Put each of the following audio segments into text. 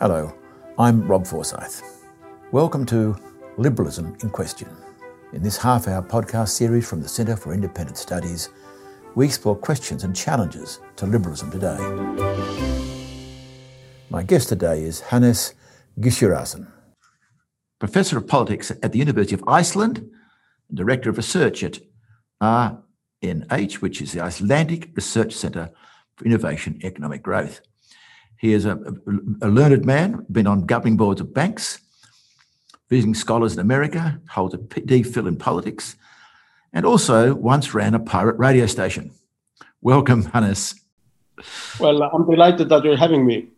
Hello, I'm Rob Forsyth. Welcome to Liberalism in Question. In this half hour podcast series from the Centre for Independent Studies, we explore questions and challenges to liberalism today. My guest today is Hannes Gissurarson, Professor of Politics at the University of Iceland and Director of Research at RNH, which is the Icelandic Research Centre for Innovation Economic Growth. He is a, a, learned man, been on governing boards of banks, visiting scholars in America, holds a DPhil in politics, and also once ran a pirate radio station. Welcome, Hannes. Well, I'm delighted that you're having me.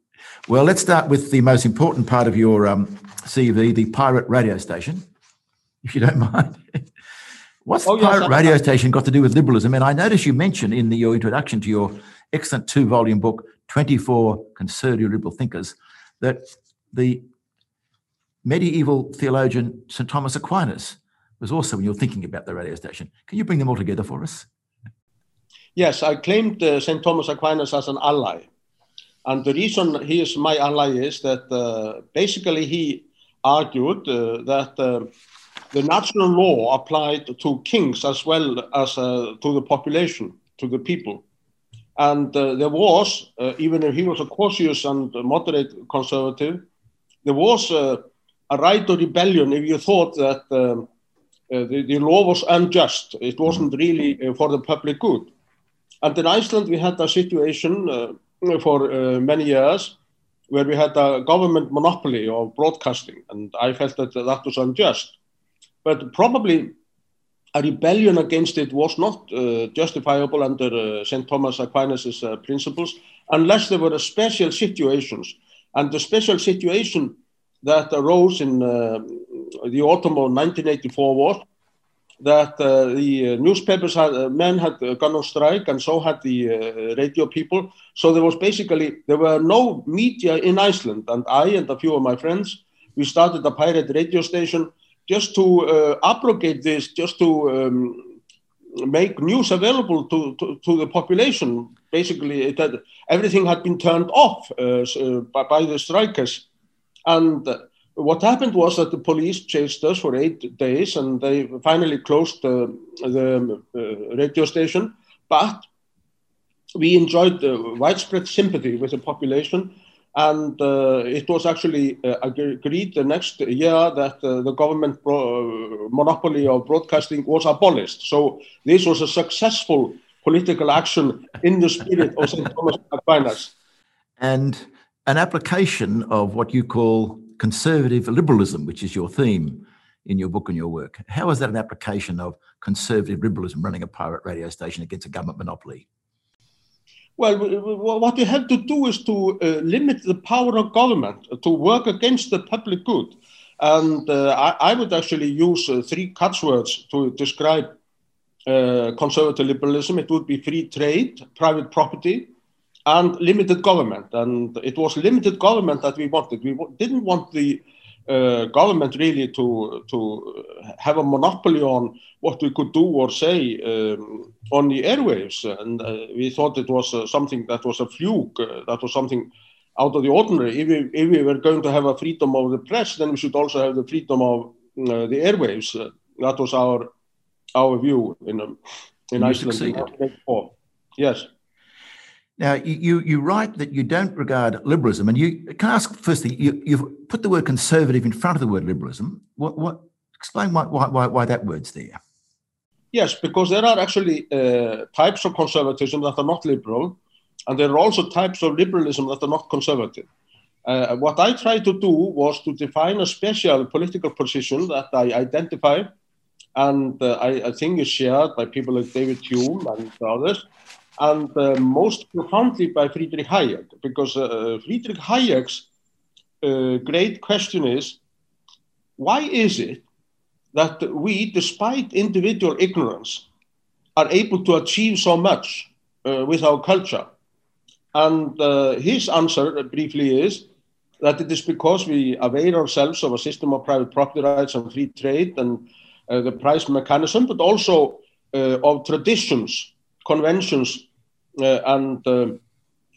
Well, let's start with the most important part of your um, CV, the pirate radio station, if you don't mind. What's oh, the pirate yes, radio station got to do with liberalism? And I notice you mentioned in the, your introduction to your excellent two volume book, 24 Conservative Liberal Thinkers, that the medieval theologian St. Thomas Aquinas was also when you're thinking about the radio station. Can you bring them all together for us? Yes, I claimed uh, St. Thomas Aquinas as an ally. And the reason he is my ally is that uh, basically he argued uh, that uh, the natural law applied to kings as well as uh, to the population, to the people. And uh, there was, uh, even if he was a cautious and moderate conservative, there was uh, a right of rebellion if you thought that um, uh, the, the, law was unjust. It wasn't really uh, for the public good. And in Iceland, we had a situation uh, for many years where we had a government monopoly of broadcasting, and I felt that that was unjust. But probably a rebellion against it was not uh, justifiable under uh, St. Thomas Aquinas' uh, principles unless there were special situations. And the special situation that arose in uh, the autumn of 1984 was that uh, the uh, newspapers had, men had gone on strike and so had the radio people. So there was basically, there were no media in Iceland. And I and a few of my friends, we started a pirate radio station just to uh, abrogate this, just to um, make news available to, to, to, the population. Basically, it had, everything had been turned off uh, uh by, by, the strikers. And what happened was that the police chased us for eight days and they finally closed uh, the uh, radio station. But we enjoyed the widespread sympathy with the population and uh, it was actually uh, agreed the next year that uh, the government monopoly of broadcasting was abolished. So this was a successful political action in the spirit of St. Thomas Aquinas. And an application of what you call conservative liberalism, which is your theme in your book and your work. How is that an application of conservative liberalism running a pirate radio station against a government monopoly? Well, what we have to do is to uh, limit the power of government to work against the public good. And uh, I, I, would actually use uh, three catchwords to describe uh, conservative liberalism. It would be free trade, private property, and limited government. And it was limited government that we wanted. We didn't want the uh, government really to to have a monopoly on what we could do or say um, on the airwaves, and uh, we thought it was uh, something that was a fluke, uh, that was something out of the ordinary. If we, if we were going to have a freedom of the press, then we should also have the freedom of uh, the airwaves. Uh, that was our our view in um, in Iceland. Yes. Now, you, you write that you don't regard liberalism, and you can I ask firstly, you, you've put the word conservative in front of the word liberalism. What, what explain why, why, why that word's there? Yes, because there are actually uh, types of conservatism that are not liberal, and there are also types of liberalism that are not conservative. Uh, what I tried to do was to define a special political position that I identify, and uh, I, I, think is shared by people like David Hume and others, and uh, most profoundly by Friedrich Hayek, because uh, Friedrich Hayek's uh, great question is why is it that we, despite individual ignorance, are able to achieve so much uh, with our culture? And uh, his answer uh, briefly is that it is because we avail ourselves of a system of private property rights and free trade and the price mechanism, but also of traditions conventions uh, and uh,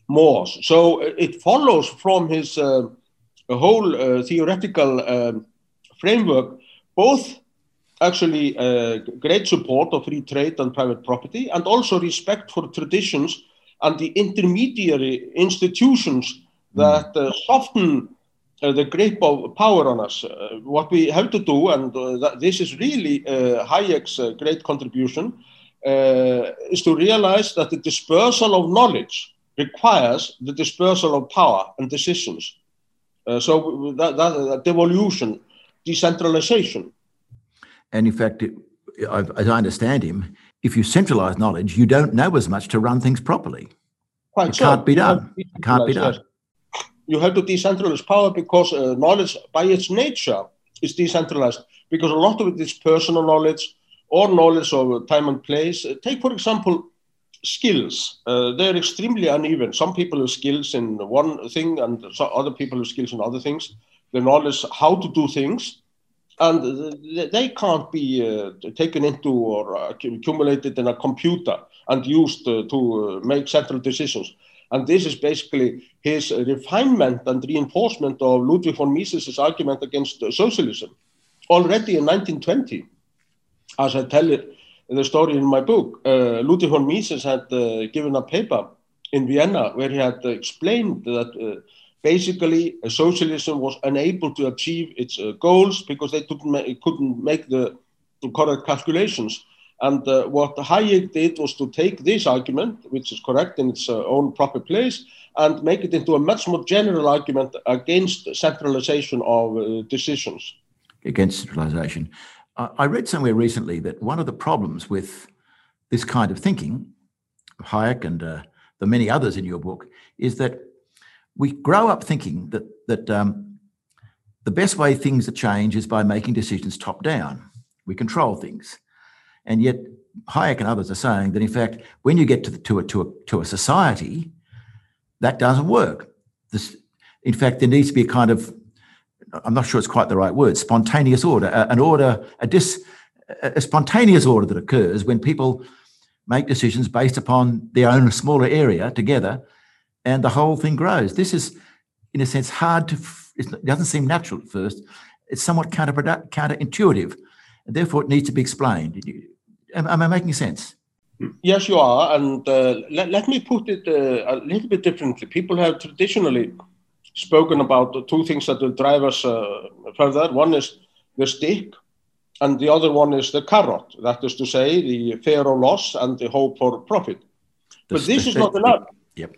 mores. So uh, it follows from his a whole uh, theoretical um, framework, both actually uh, great support of free trade and private property, and also respect for traditions and the intermediary institutions hmm. that uh, soften uh, the grip of power on us. Uh, what we have to do, and uh, this is really uh, Hayek's great contribution, is to realize that the dispersal of knowledge requires the dispersal of power and decisions. so that, that devolution, decentralization. And in fact, it, as I understand him, if you centralize knowledge, you don't know as much to run things properly. Quite it so. can't be done. It can't be done. Yes you have to decentralize power because uh, knowledge by its nature is decentralized because a lot of it is personal knowledge or knowledge of time and place. Take, for example, skills. Uh, they're extremely uneven. Some people have skills in one thing and other people have skills in other things. The knowledge how to do things and they can't be uh, taken into or accumulated in a computer and used uh, to uh, make central decisions. And this is basically his refinement and reinforcement of Ludwig von Mises's argument against socialism. Already in 1920, as I tell it the story in my book, uh, Ludwig von Mises had uh, given a paper in Vienna where he had explained that uh, basically uh, socialism was unable to achieve its uh, goals because they ma couldn't make the correct calculations. And uh, what Hayek did was to take this argument, which is correct in its uh, own proper place, and make it into a much more general argument against centralization of uh, decisions. Against centralization. I read somewhere recently that one of the problems with this kind of thinking, Hayek and uh, the many others in your book, is that we grow up thinking that that um, the best way things are changed is by making decisions top down. We control things. And yet, Hayek and others are saying that, in fact, when you get to, the, to, a, to, a, to a society, that doesn't work. This, in fact, there needs to be a kind of, I'm not sure it's quite the right word, spontaneous order, an order, a, dis, a spontaneous order that occurs when people make decisions based upon their own smaller area together and the whole thing grows. This is, in a sense, hard to, it doesn't seem natural at first. It's somewhat counterproductive, counterintuitive, and therefore it needs to be explained. Am, am I making sense? Yes, you are. And uh, let, let me put it uh, a little bit differently. People have traditionally spoken about the two things that will drive us uh, further. One is the stick, and the other one is the carrot. That is to say, the fear of loss and the hope for profit. The but this is not enough. Yep.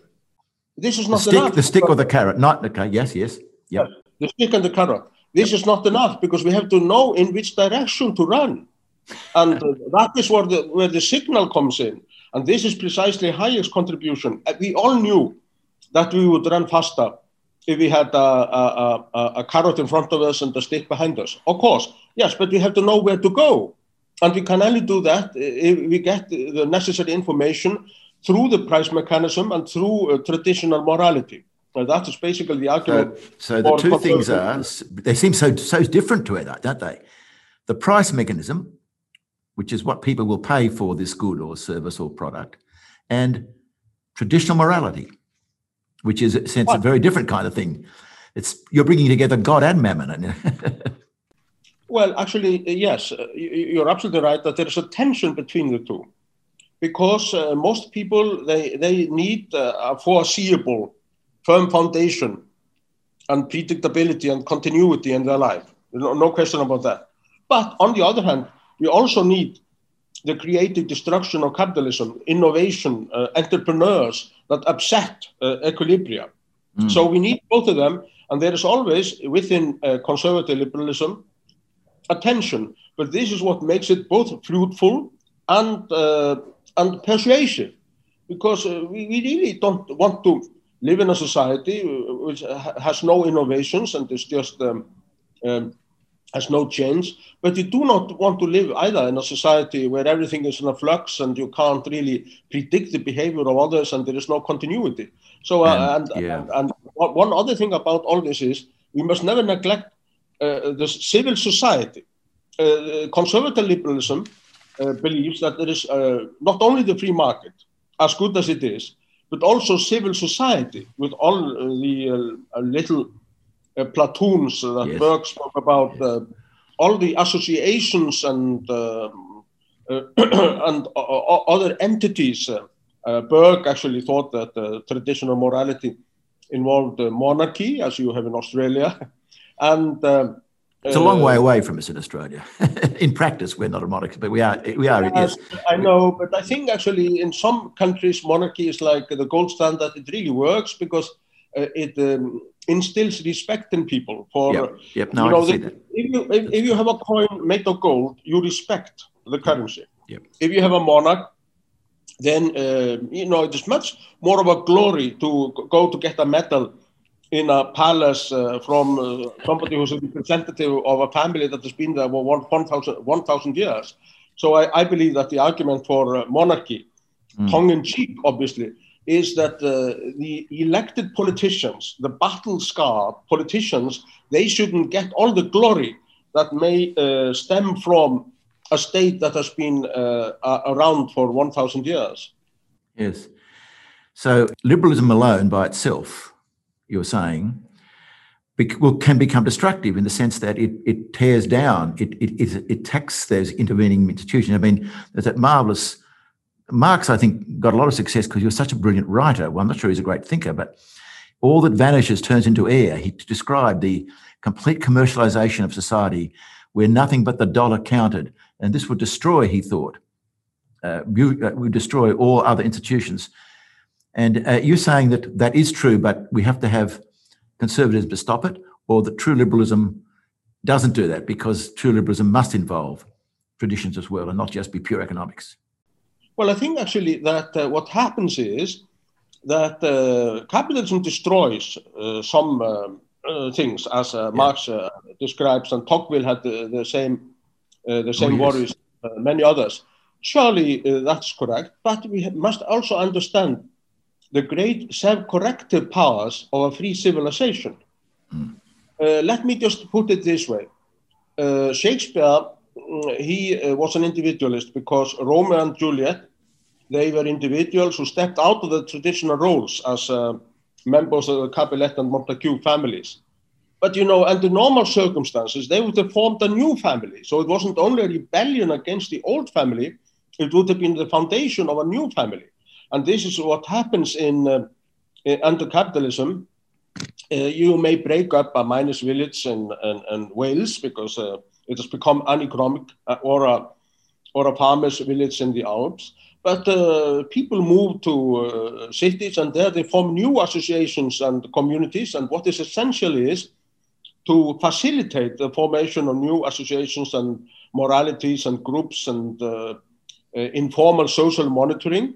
This is not the stick, enough. The stick or the carrot? Not okay. Yes, yes. Yep. yes. The stick and the carrot. This yep. is not enough because we have to know in which direction to run. And uh, that is where the, where the signal comes in. And this is precisely Hayek's contribution. Uh, we all knew that we would run faster if we had a, a, a, a, carrot in front of us and a stick behind us. Of course, yes, but we have to know where to go. And we can only do that if we get the necessary information through the price mechanism and through uh, traditional morality. So that is basically the argument. So, so the two things are, they seem so, so different to it, don't they? The price mechanism which is what people will pay for this good or service or product, and traditional morality, which is, a sense, what? a very different kind of thing. It's you're bringing together God and mammon. well, actually, yes, uh, you're absolutely right that there is a tension between the two, because uh, most people they they need uh, a foreseeable, firm foundation, and predictability and continuity in their life. No, no question about that. But on the other hand, we also need the creative destruction of capitalism, innovation, uh, entrepreneurs that upset uh, equilibrium. Mm. So we need both of them, and there is always within uh, conservative liberalism a tension. But this is what makes it both fruitful and uh, and persuasive, because uh, we, we really don't want to live in a society uh, which has no innovations and is just um, um, has no change. But you do not want to live either in a society where everything is in a flux and you can't really predict the behavior of others and there is no continuity. So, uh, and, and, yeah. and, and, one other thing about all this is we must never neglect uh, the civil society. Uh, conservative liberalism uh, believes that there is uh, not only the free market, as good as it is, but also civil society with all the little uh, platoons uh, that yes. Burke spoke about, yes. all the associations and um, uh, and other entities. Burke actually thought that traditional morality involved monarchy, as you have in Australia, and um, it's a long way uh, away from us in Australia. in practice, we're not a monarchy, but we are. We are. Yes, I know, but I think actually in some countries, monarchy is like the gold standard. It really works because uh, it um, instills respect in people. For yep, yep. No, you know, the, if you if, if, you have a coin made of gold, you respect the currency. Yep. If you have a monarch, then uh, you know it is much more of a glory to go to get a medal in a palace uh, from uh, somebody who's a representative of a family that has been there for 1,000 1, years. So I, I, believe that the argument for uh, monarchy, mm. tongue in cheek, obviously, is that uh, the elected politicians, the battle scarred politicians, they shouldn't get all the glory that may uh, stem from a state that has been uh, around for 1,000 years. Yes. So liberalism alone by itself you're saying, can become destructive in the sense that it, it tears down, it, it, it, attacks those intervening institutions. I mean, there's that marvelous, Marx, I think, got a lot of success because he was such a brilliant writer. Well, I'm not sure he's a great thinker, but all that vanishes turns into air. He described the complete commercialization of society where nothing but the dollar counted. And this would destroy, he thought, uh, uh would destroy all other institutions. And uh, you're saying that that is true, but we have to have conservatives to stop it, or that true liberalism doesn't do that because true liberalism must involve traditions as well and not just be pure economics? Well, I think actually that uh, what happens is that uh, capitalism destroys uh, some uh, uh, things, as yeah. Marx describes, and Tocqueville had the, the same the same oh, yes. worries, many others. Surely that's correct, but we must also understand the great self-corrective powers of a free civilization. Mm. Uh, let me just put it this way. Uh, Shakespeare, he uh, was an individualist because Romeo and Juliet, they were individuals who stepped out of the traditional roles as uh, members of the Capulet and Montague families. But you know, under normal circumstances, they would have formed a new family. So it wasn't only a rebellion against the old family, it would have been the foundation of a new family. And this is what happens in, uh, in under capitalism. Uh, you may break up a miners village in, in, in Wales because uh, it has become uneconomic, uh, or a or a farmer's village in the Alps. But uh, people move to uh, cities and there they form new associations and communities. And what is essential is to facilitate the formation of new associations and moralities and groups and informal social monitoring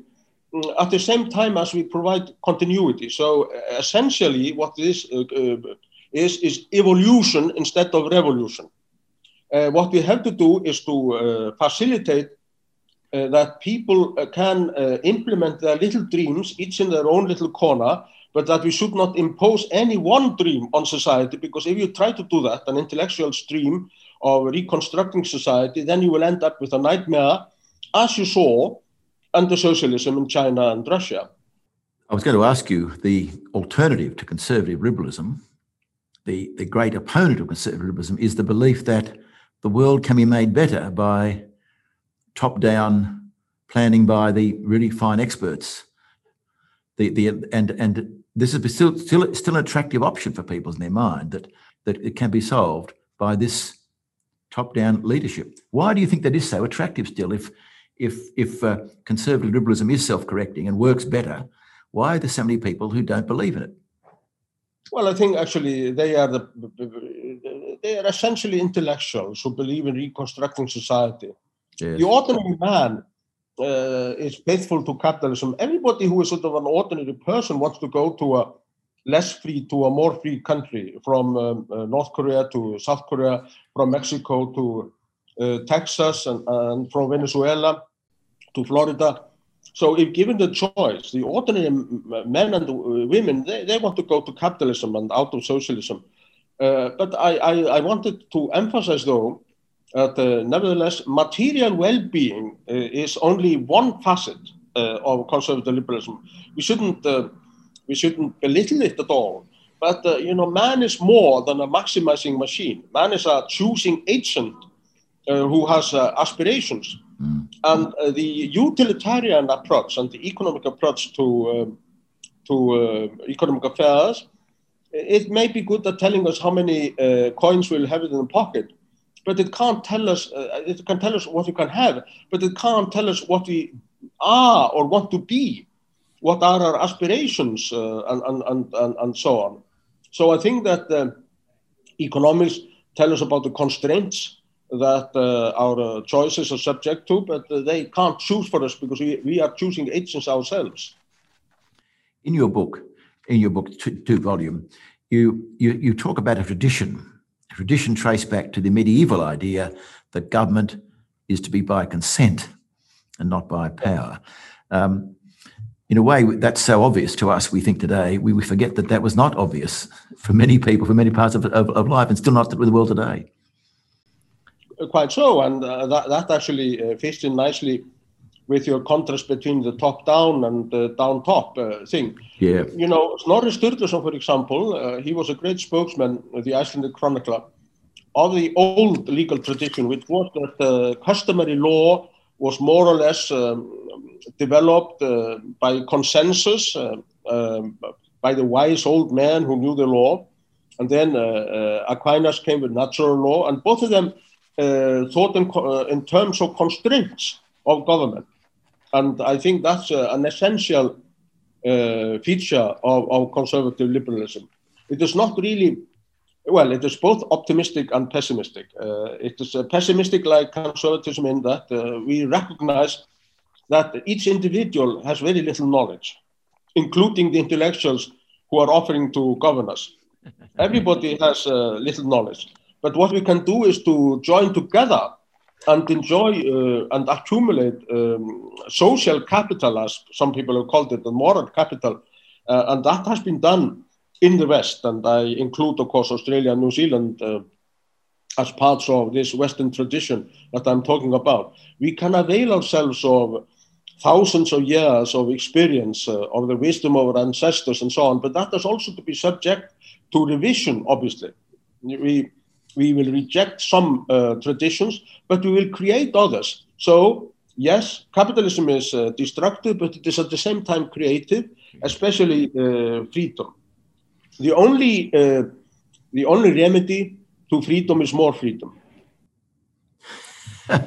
at the same time as we provide continuity. So uh, essentially, what this uh, uh, is is evolution instead of revolution. Uh, what we have to do is to uh, facilitate uh, that people can implement their little dreams, each in their own little corner, but that we should not impose any one dream on society, because if you try to do that, an intellectual stream of reconstructing society, then you will end up with a nightmare, as you saw under socialism in China and Russia. I was going to ask you the alternative to conservative liberalism, the, the great opponent of conservative liberalism, is the belief that the world can be made better by top down planning by the really fine experts. The, the, and, and this is still, still, still an attractive option for people in their mind that, that it can be solved by this top down leadership. Why do you think that is so attractive still if if if uh, conservative liberalism is self-correcting and works better, why are there so many people who don't believe in it? Well, I think actually they are the they are essentially intellectuals who believe in reconstructing society. Yes. The ordinary man uh, is faithful to capitalism. Everybody who is sort of an ordinary person wants to go to a less free to a more free country, from um, uh, North Korea to South Korea, from Mexico to uh, Texas and, and, from Venezuela to Florida. So if given the choice, the ordinary men and women, they, they want to go to capitalism and out of socialism. Uh, but I, I, I, wanted to emphasize, though, that uh, nevertheless, material well-being uh, is only one facet uh, of conservative liberalism. We shouldn't, uh, we shouldn't belittle it at all. But uh, you know, man is more than a maximizing machine. Man is a choosing agent uh, who has uh, aspirations. Mm. And uh, the utilitarian approach and the economic approach to um, to uh, economic affairs, it may be good at telling us how many uh, coins we'll have in the pocket, but it can't tell us. it can tell us what we can have, but it can't tell us what we are or want to be what are our aspirations uh, and, and, and, and so on. So I think that uh, economics tell us about the constraints that uh, our choices are subject to, but uh, they can't choose for us because we, we are choosing agents ourselves. In your book, in your book, two, two volume, you, you, you talk about a tradition, a tradition traced back to the medieval idea that government is to be by consent and not by power. Um, in a way, that's so obvious to us, we think today, we, we forget that that was not obvious for many people, for many parts of, of, of life, and still not with the world today. Quite so, and uh, that, that actually uh, fits in nicely with your contrast between the top down and the down top uh, thing. Yeah. You know, Snorri Sturluson, for example, uh, he was a great spokesman of the Icelandic Chronicler of the old legal tradition, which was that uh, customary law was more or less um, developed uh, by consensus uh, um, by the wise old man who knew the law. And then uh, Aquinas came with natural law, and both of them thought in, in terms of constraints of government. And I think that's an essential uh, feature of, of, conservative liberalism. It is not really, well, it is both optimistic and pessimistic. Uh, it is uh, pessimistic like conservatism in that we recognize that each individual has very little knowledge, including the intellectuals who are offering to govern us. Everybody has uh, little knowledge. But what we can do is to join together and enjoy uh, and accumulate um, social capital, as some people have called it, the moral capital. Uh, and that has been done in the West. And I include, of course, Australia and New Zealand uh, as parts of this Western tradition that I'm talking about. We can avail ourselves of thousands of years of experience uh, of the wisdom of our ancestors and so on, but that is also to be subject to revision, obviously. We, we will reject some uh, traditions, but we will create others. So, yes, capitalism is uh, destructive, but it is at the same time creative, especially uh, freedom. The only, uh, the only remedy to freedom is more freedom.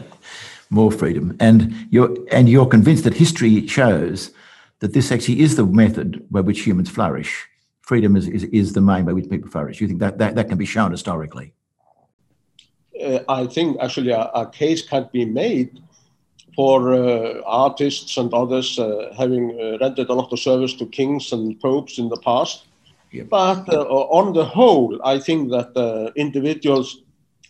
more freedom. And you're and you're convinced that history shows that this actually is the method by which humans flourish. Freedom is, is, is the main by which people flourish. You think that that, that can be shown historically? Uh, I think actually a, a, case can be made for uh, artists and others uh, having uh, rendered a lot of service to kings and popes in the past. Yep. But uh, on the whole, I think that uh, individuals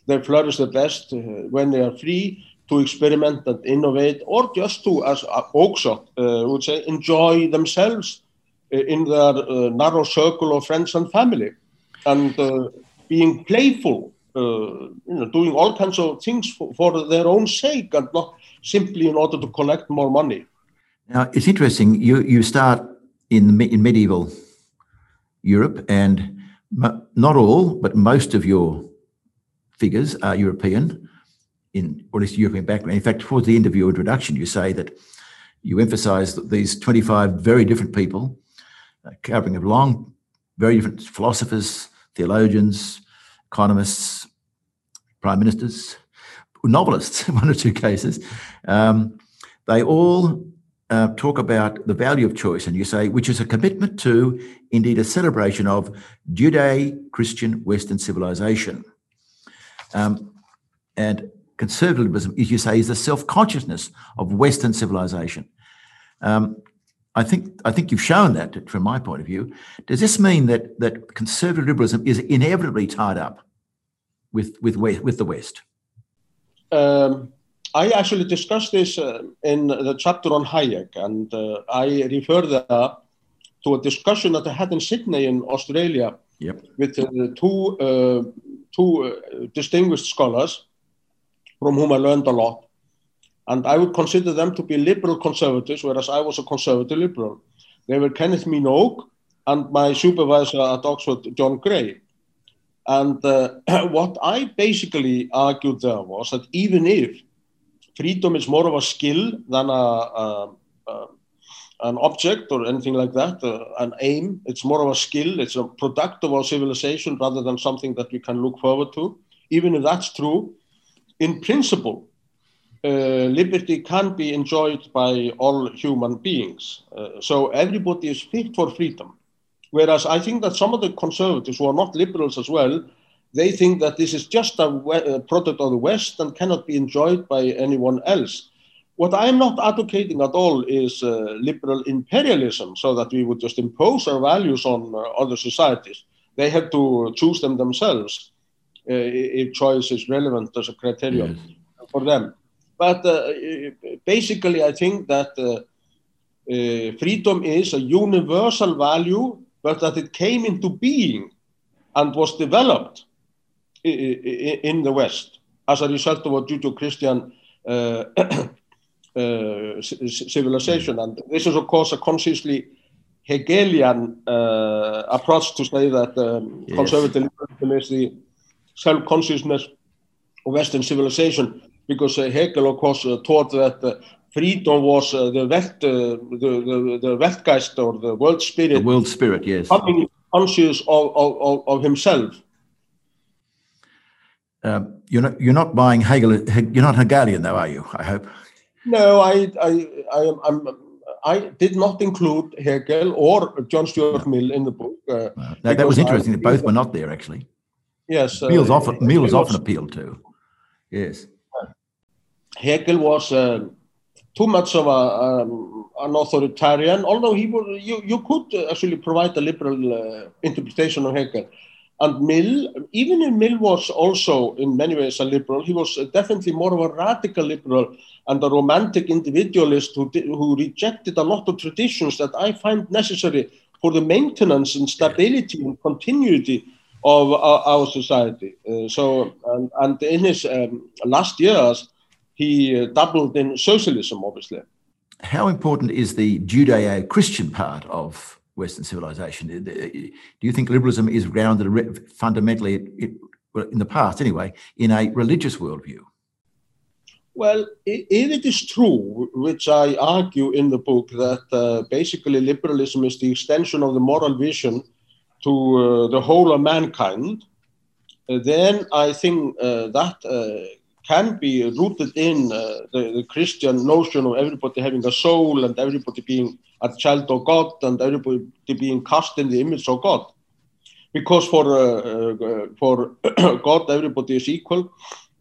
they flourish the best when they are free to experiment and innovate, or just to, as Oakeshott uh, would say, enjoy themselves in their narrow circle of friends and family, and being playful, you know, doing all kinds of things for, for, their own sake, and not simply in order to collect more money. Now, it's interesting. You you start in in medieval Europe, and not all, but most of your figures are European in, or at least European background. In fact, towards the end of your introduction, you say that you emphasize that these 25 very different people, uh, covering a long, very different philosophers, theologians, economists, prime ministers, novelists, in one or two cases, um, they all uh, talk about the value of choice, and you say, which is a commitment to, indeed, a celebration of Judeo Christian Western civilization. Um, and conservatism, as you say, is the self-consciousness of Western civilization. Um, I think I think you've shown that from my point of view. Does this mean that that conservative liberalism is inevitably tied up with with with the West? Um, I actually discussed this uh, in the chapter on Hayek, and uh, I refer there to a discussion that I had in Sydney in Australia yep. with uh, two uh, two uh, distinguished scholars from whom I learned a lot. And I would consider them to be liberal conservatives, whereas I was a conservative liberal. They were Kenneth Minogue, and my supervisor at Oxford, John Gray. And uh, what I basically argued there was that even if freedom is more of a skill than a, a, a an object or anything like that, uh, an aim, it's more of a skill, it's a product of our civilization rather than something that we can look forward to. Even if that's true, in principle, uh, liberty can be enjoyed by all human beings. Uh, so everybody is fit for freedom. Whereas I think that some of the conservatives who are not liberals as well, they think that this is just a, a product of the West and cannot be enjoyed by anyone else. What I am not advocating at all is uh, liberal imperialism, so that we would just impose our values on uh, other societies. They have to choose them themselves uh, if choice is relevant as a criterion yes. for them. But uh, basically, I think that uh, uh, freedom is a universal value but that it came into being and was developed in the West as a result of a Judeo-Christian uh, uh, civilization. And this is, of course, a consciously Hegelian uh, approach to say that um, yes. conservative liberalism is the self-consciousness of Western civilization, because uh, Hegel, of course, uh, taught that uh, freedom was uh, the Welt, the, the, the Weltgeist or the world spirit. The world spirit, yes. Coming conscious of, of, of himself. Um, you're not you're not buying Hegel. You're not Hegelian, though, are you? I hope. No, I I I am. I'm, I did not include Hegel or John Stuart Mill in the book. Uh, that, that was interesting. that both were not there, actually. Yes, uh, Mill's often Mill was often appealed to. Yes. Hegel was uh, too much of a, um, an authoritarian, although he would, you, you could actually provide a liberal uh, interpretation of Hegel. And Mill, even if Mill was also in many ways a liberal, he was definitely more of a radical liberal and a romantic individualist who, who rejected a lot of traditions that I find necessary for the maintenance and stability and continuity of our, our society. Uh, so, and, and, in his um, last years, he uh, dabbled in socialism, obviously. How important is the Judeo Christian part of Western civilization? Do you think liberalism is grounded fundamentally, in the past anyway, in a religious worldview? Well, if it is true, which I argue in the book, that uh, basically liberalism is the extension of the moral vision to uh, the whole of mankind, uh, then I think uh, that uh, can be rooted in uh, the, the, Christian notion of everybody having a soul and everybody being a child of God and everybody being cast in the image of God. Because for, uh, uh, for God, everybody is equal,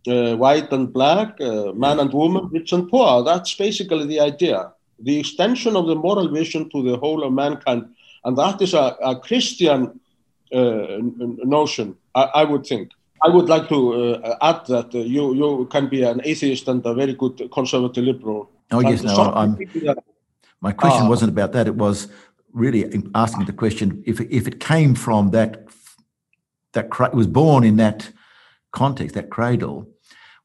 uh, white and black, uh, man and woman, rich and poor. That's basically the idea. The extension of the moral vision to the whole of mankind. And that is a, a Christian notion, I, I would think. I would like to uh, add that uh, you you can be an atheist and a very good conservative liberal. Oh yes, no, I'm, my question uh, wasn't about that. It was really asking the question if if it came from that that was born in that context, that cradle.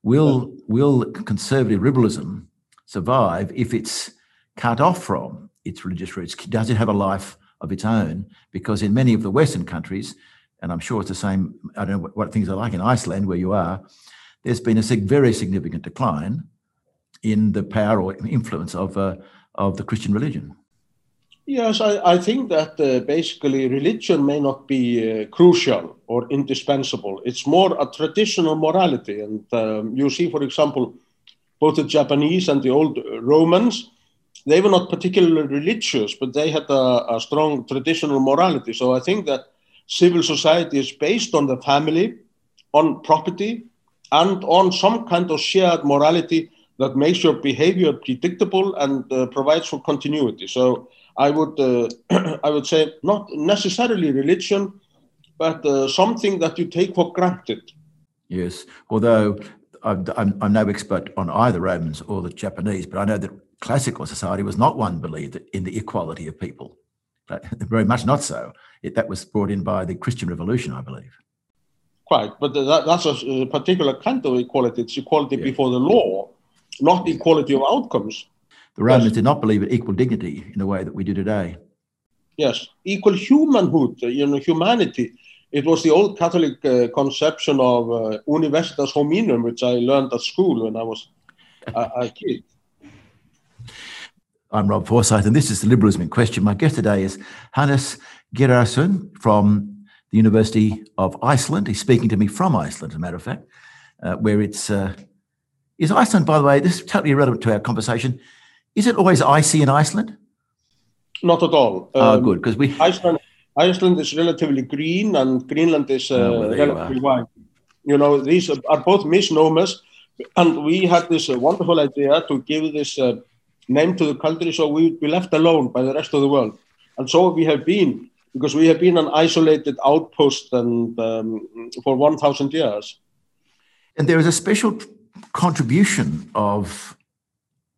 Will will conservative liberalism survive if it's cut off from its religious roots? Does it have a life of its own? Because in many of the Western countries, and I'm sure it's the same. I don't know what, what things are like in Iceland, where you are. There's been a sig- very significant decline in the power or influence of uh, of the Christian religion. Yes, I, I think that uh, basically religion may not be uh, crucial or indispensable. It's more a traditional morality. And um, you see, for example, both the Japanese and the old Romans, they were not particularly religious, but they had a, a strong traditional morality. So I think that civil society is based on the family, on property, and on some kind of shared morality that makes your behavior predictable and uh, provides for continuity. So I would uh, I would say not necessarily religion, but uh, something that you take for granted. Yes, although I'm, I'm, I'm, no expert on either Romans or the Japanese, but I know that classical society was not one believed in the equality of people. Very much not so. It, that was brought in by the Christian Revolution, I believe. Quite, but that, that's a, particular kind of equality. It's equality yeah. before the law, not equality of outcomes. The Romans yes. did not believe in equal dignity in the way that we do today. yes, equal humanhood, you know, humanity. It was the old Catholic uh, conception of uh, universitas hominum, which I learned at school when I was a, a kid. I'm Rob Forsyth, and this is the Liberalism in Question. My guest today is Hannes Gissurarson from the University of Iceland. He's speaking to me from Iceland, as a matter of fact, uh, where it's. Uh, is Iceland, by the way, this is totally irrelevant to our conversation. Is it always icy in Iceland? Not at all. Oh, um, good, because we. Iceland, Iceland is relatively green and Greenland is uh, oh, well, relatively white. You know, these are both misnomers. And we had this uh, wonderful idea to give this uh, name to the country so we would be left alone by the rest of the world. And so we have been, because we have been an isolated outpost and um, for 1,000 years. And there is a special contribution of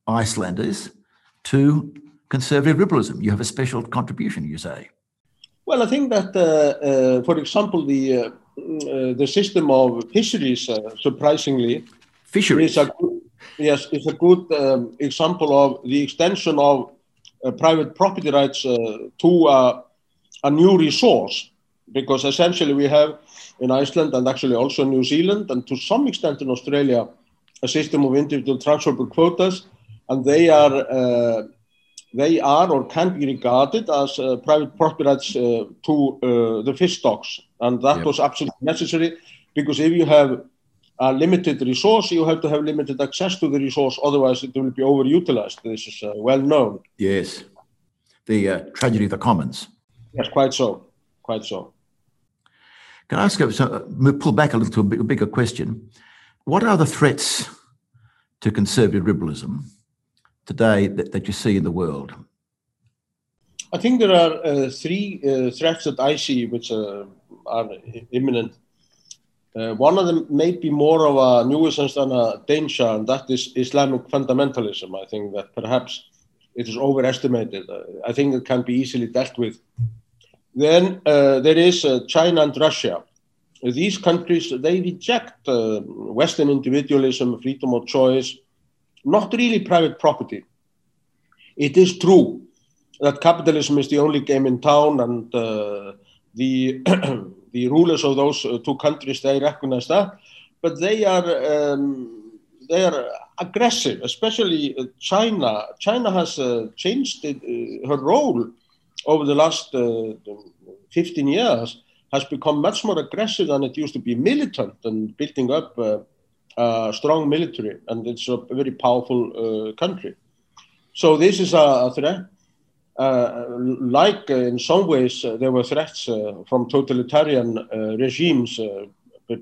Icelanders to conservative liberalism. You have a special contribution, you say. Well, I think that, uh, uh, for example, the uh, uh the system of fisheries, uh, surprisingly, fisheries. Is a good, yes, it's a good um, example of the extension of uh, private property rights to a new resource, because essentially we have in Iceland and actually also New Zealand and to some extent in Australia a system of individual transferable quotas, and they are uh, they are or can be regarded as uh, private property rights uh, to uh, the fish stocks, and that yep. was absolutely necessary because if you have a limited resource, you have to have limited access to the resource, otherwise it will be overutilized. This is uh, well known. Yes, the uh, tragedy of the commons. Yes, quite so, quite so. Can I ask you, so, pull back a little to a bigger question? What are the threats to conservative liberalism today that, that you see in the world? I think there are uh, three uh, threats that I see which uh, are imminent. Uh, one of them may be more of a nuisance than a danger, and that is Islamic fundamentalism. I think that perhaps it is overestimated. Uh, I think it can be easily dealt with. Then uh, there is China and Russia these countries, they reject Western individualism, freedom of choice, not really private property. It is true that capitalism is the only game in town and the, the rulers of those uh, two countries, they recognize that, but they are, um, they are aggressive, especially uh, China. China has uh, changed it, uh, her role over the last 15 years has become much more aggressive than it used to be militant and building up uh, a strong military. And it's a very powerful uh, country. So this is a, a threat. Uh, like uh, in some ways, uh, there were threats from totalitarian regimes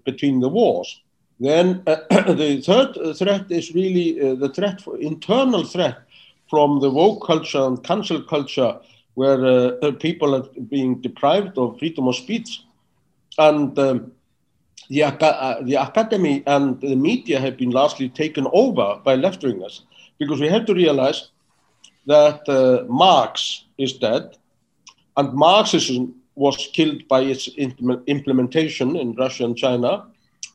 between the wars. Then the third threat is really the threat, for, internal threat from the woke culture and cancel culture where uh, people are being deprived of freedom of speech. And um, the, uh, the academy and the media have been largely taken over by left wingers because we have to realize that uh, Marx is dead and Marxism was killed by its implementation in Russia and China.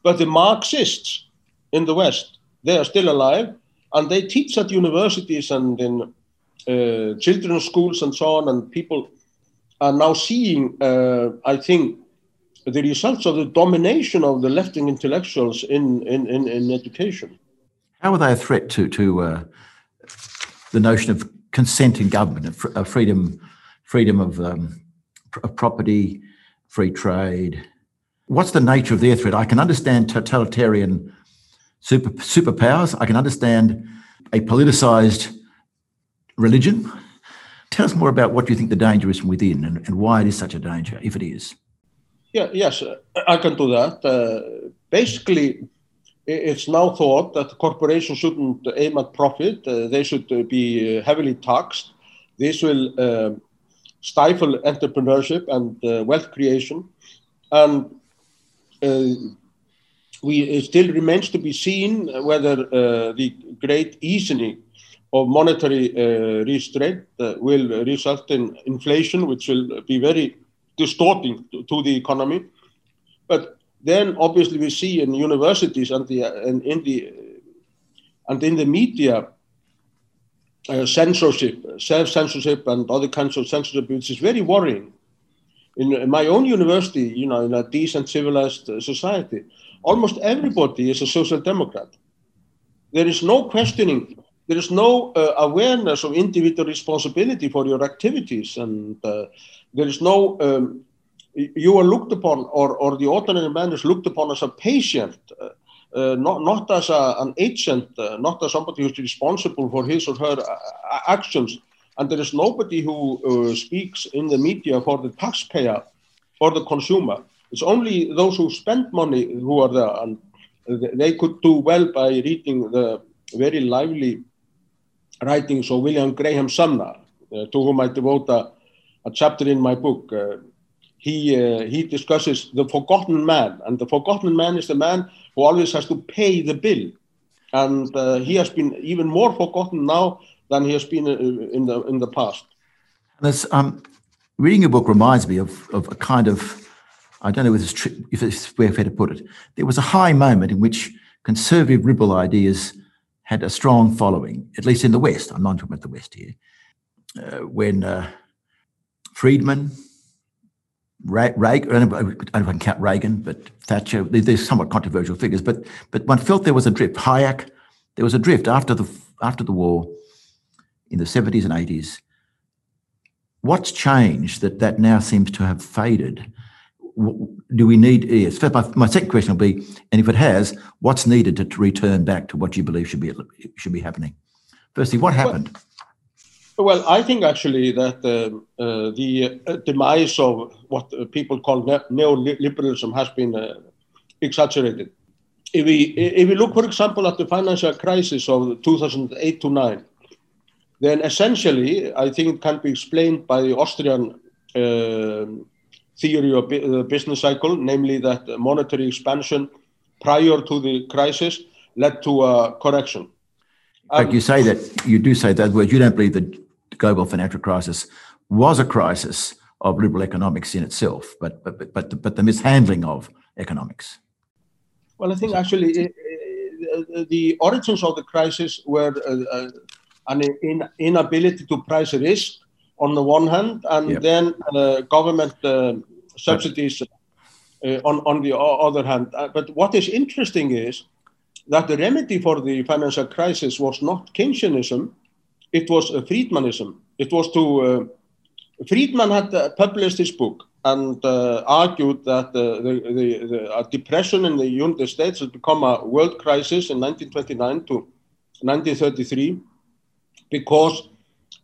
But the Marxists in the West, they are still alive and they teach at universities and in uh, children's schools and so on, and people are now seeing, uh, I think, the results of the domination of the left-wing intellectuals in, in, in, in, education. How are they a threat to, to uh, the notion of consent in government, of freedom, freedom of, um, of property, free trade? What's the nature of their threat? I can understand totalitarian super, superpowers. I can understand a politicized religion. Tell us more about what you think the danger is from within and, and why it is such a danger, if it is. Yeah, yes, I can do that. Uh, basically, it's now thought that corporations shouldn't aim at profit. Uh, they should be heavily taxed. This will uh, stifle entrepreneurship and uh, wealth creation. And uh, we, it still remains to be seen whether uh, the great easing of monetary uh, restraint uh, will result in inflation, which will be very distorting to, to, the economy. But then, obviously, we see in universities and, the, and in the and in the media uh, censorship, self-censorship and other kinds of censorship, which is very worrying. In, in my own university, you know, in a decent civilized uh, society, almost everybody is a social democrat. There is no questioning, there is no uh, awareness of individual responsibility for your activities, and uh, there is no, um, you are looked upon, or, or the ordinary man is looked upon as a patient, uh, uh not, not as a, an agent, uh, not as somebody who is responsible for his or her uh, actions. And there is nobody who speaks in the media for the taxpayer, for the consumer. It's only those who spend money who are there, and they could do well by reading the very lively writings of William Graham Sumner, uh, to whom I devote a, a, chapter in my book. He, uh, he discusses the forgotten man, and the forgotten man is the man who always has to pay the bill. And uh, he has been even more forgotten now than he has been uh, in the, in the past. This, um, reading your book reminds me of, of a kind of I don't know if it's, if it's fair to put it. There was a high moment in which conservative liberal ideas had a strong following, at least in the West. I'm not talking about the West here. Uh, when uh, Friedman, Reagan, I don't know if I can count Reagan, but Thatcher, they're somewhat controversial figures, but but one felt there was a drift. Hayek, there was a drift after the after the war in the 70s and 80s. What's changed that that now seems to have faded? do we need yes my, my second question will be and if it has what's needed to, to return back to what you believe should be should be happening firstly what happened well, well i think actually that uh, uh, the uh, demise of what people call neoliberalism has been uh, exaggerated if we if we look for example at the financial crisis of 2008 to 9 then essentially i think it can be explained by the austrian uh, theory of the business cycle, namely that monetary expansion prior to the crisis led to a correction. But you say that you do say that word. You don't believe the global financial crisis was a crisis of liberal economics in itself, but but but the, but the mishandling of economics. Well, I think actually it, it, the origins of the crisis were uh, uh, an in, inability to price risk on the one hand, and yep. then uh, government uh, subsidies on, on the other hand. But what is interesting is that the remedy for the financial crisis was not Keynesianism, it was Friedmanism. It was to, Friedman had published his book and uh, argued that uh, the, the, the depression in the United States had become a world crisis in 1929 to 1933 because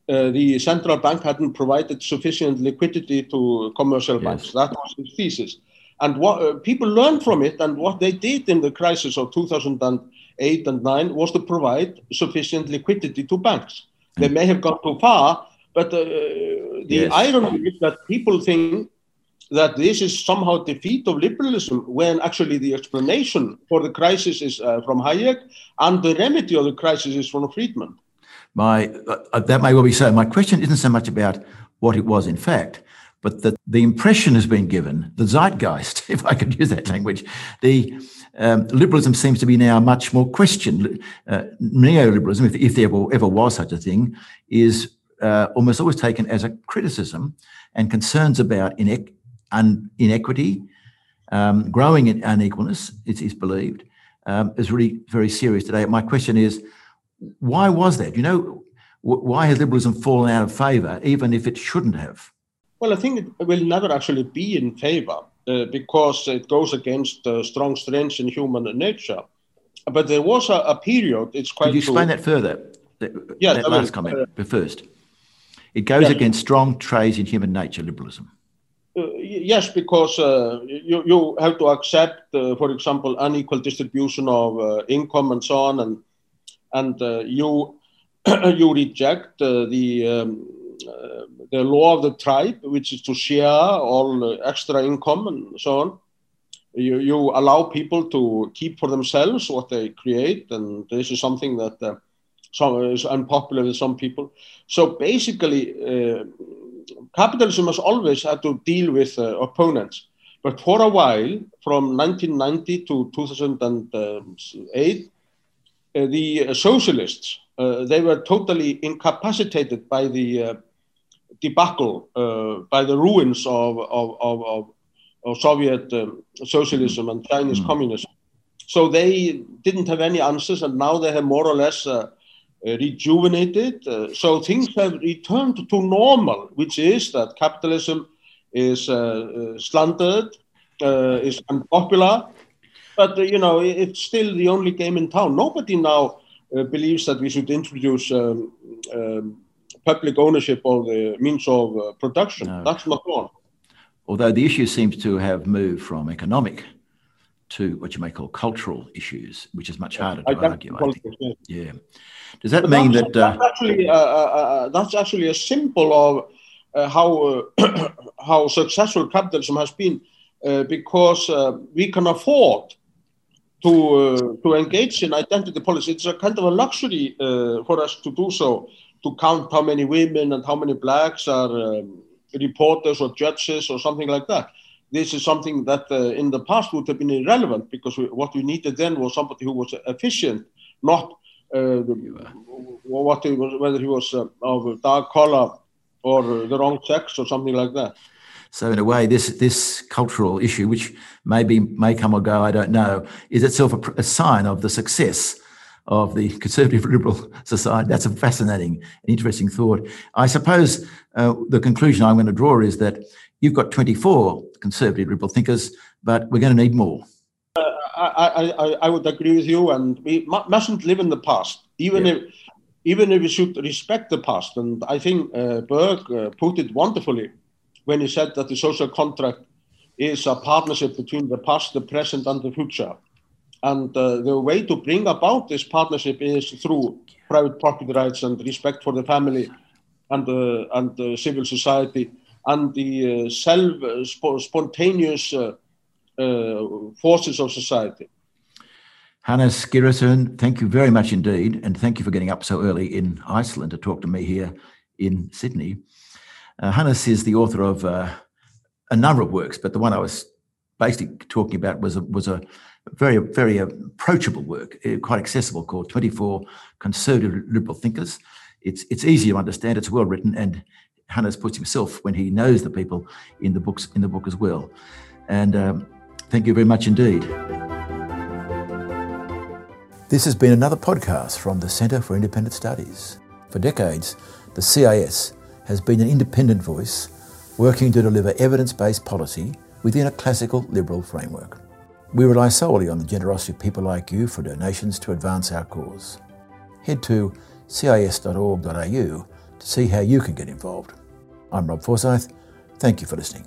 uh, the central bank hadn't provided sufficient liquidity to commercial yes. banks. That was his thesis. And what uh, people learned from it, and what they did in the crisis of 2008 and 9 was to provide sufficient liquidity to banks. They may have gone too far, but uh, the yes. irony is that people think that this is somehow defeat of liberalism when actually the explanation for the crisis is uh, from Hayek and the remedy of the crisis is from Friedman my uh, that may well be so. My question isn't so much about what it was in fact, but that the impression has been given, the zeitgeist, if I could use that language, the um, liberalism seems to be now much more questioned. Uh, neoliberalism, if, if, there ever, was such a thing, is uh, almost always taken as a criticism and concerns about inequ- un- inequity, um, growing in unequalness, it is believed, um, is really very serious today. My question is, why was that? You know, why has liberalism fallen out of favour, even if it shouldn't have? Well, I think it will never actually be in favour uh, because it goes against uh, strong strengths in human nature. But there was a, a period. It's quite. Could you explain true. that further? That, yes, that last comment uh, first. It goes yes. against strong traits in human nature, liberalism. Uh, yes, because uh, you, you have to accept, uh, for example, unequal distribution of uh, income and so on, and and uh, you you reject uh, the um, uh, the law of the tribe, which is to share all extra income and so on. You, you allow people to keep for themselves what they create, and this is something that uh, some, is unpopular with some people. So basically, uh, capitalism has always had to deal with uh, opponents. But for a while, from 1990 to 2008, uh, the socialists uh, they were totally incapacitated by the uh, debacle, uh, by the ruins of, of, of, of Soviet um, socialism and Chinese mm. communism. So they didn't have any answers, and now they have more or less uh, rejuvenated. Uh, so things have returned to normal, which is that capitalism is uh, slandered, is unpopular, but you know it's still the only game in town. Nobody now believes that we should introduce. Um, um, public ownership of the means of uh, production. No. That's not gone. Although the issue seems to have moved from economic to what you may call cultural issues, which is much harder to argue. Think. Yeah. Does that but mean that? Uh, that's, actually, uh, uh, uh, that's actually a symbol of uh, how how successful capitalism has been, because we can afford to to engage in identity politics. It's a kind of a luxury for us to do so to count how many women and how many blacks are um, reporters or judges or something like that. This is something that uh, in the past would have been irrelevant because we, what we needed then was somebody who was efficient, not uh, what he was, whether he was uh, of dark color or the wrong sex or something like that. So in a way, this this cultural issue, which maybe may come or go, I don't know, is itself a, a sign of the success of the conservative liberal society. That's a fascinating and interesting thought. I suppose uh, the conclusion I'm going to draw is that you've got 24 conservative liberal thinkers, but we're going to need more. Uh, I, I, I, would agree with you, and we mustn't live in the past, even yeah. if even if we should respect the past. And I think uh, Burke uh, put it wonderfully when he said that the social contract is a partnership between the past, the present, and the future. And uh, the way to bring about this partnership is through private property rights and respect for the family and, uh, and uh, civil society and the uh, self uh, sp spontaneous uh, forces of society. Hannes Gissurarson, thank you very much indeed. And thank you for getting up so early in Iceland to talk to me here in Sydney. Hannes is the author of a number of works, but the one I was basically talking about was a, was a very, very approachable work, uh, quite accessible, called 24 Conservative Liberal Thinkers. It's, it's easy to understand, it's well written, and Hannes puts himself when he knows the people in the books in the book as well. And um, thank you very much indeed. This has been another podcast from the Centre for Independent Studies. For decades, the CIS has been an independent voice working to deliver evidence based policy within a classical liberal framework. We rely solely on the generosity of people like you for donations to advance our cause. Head to cis.org.au to see how you can get involved. I'm Rob Forsyth. Thank you for listening.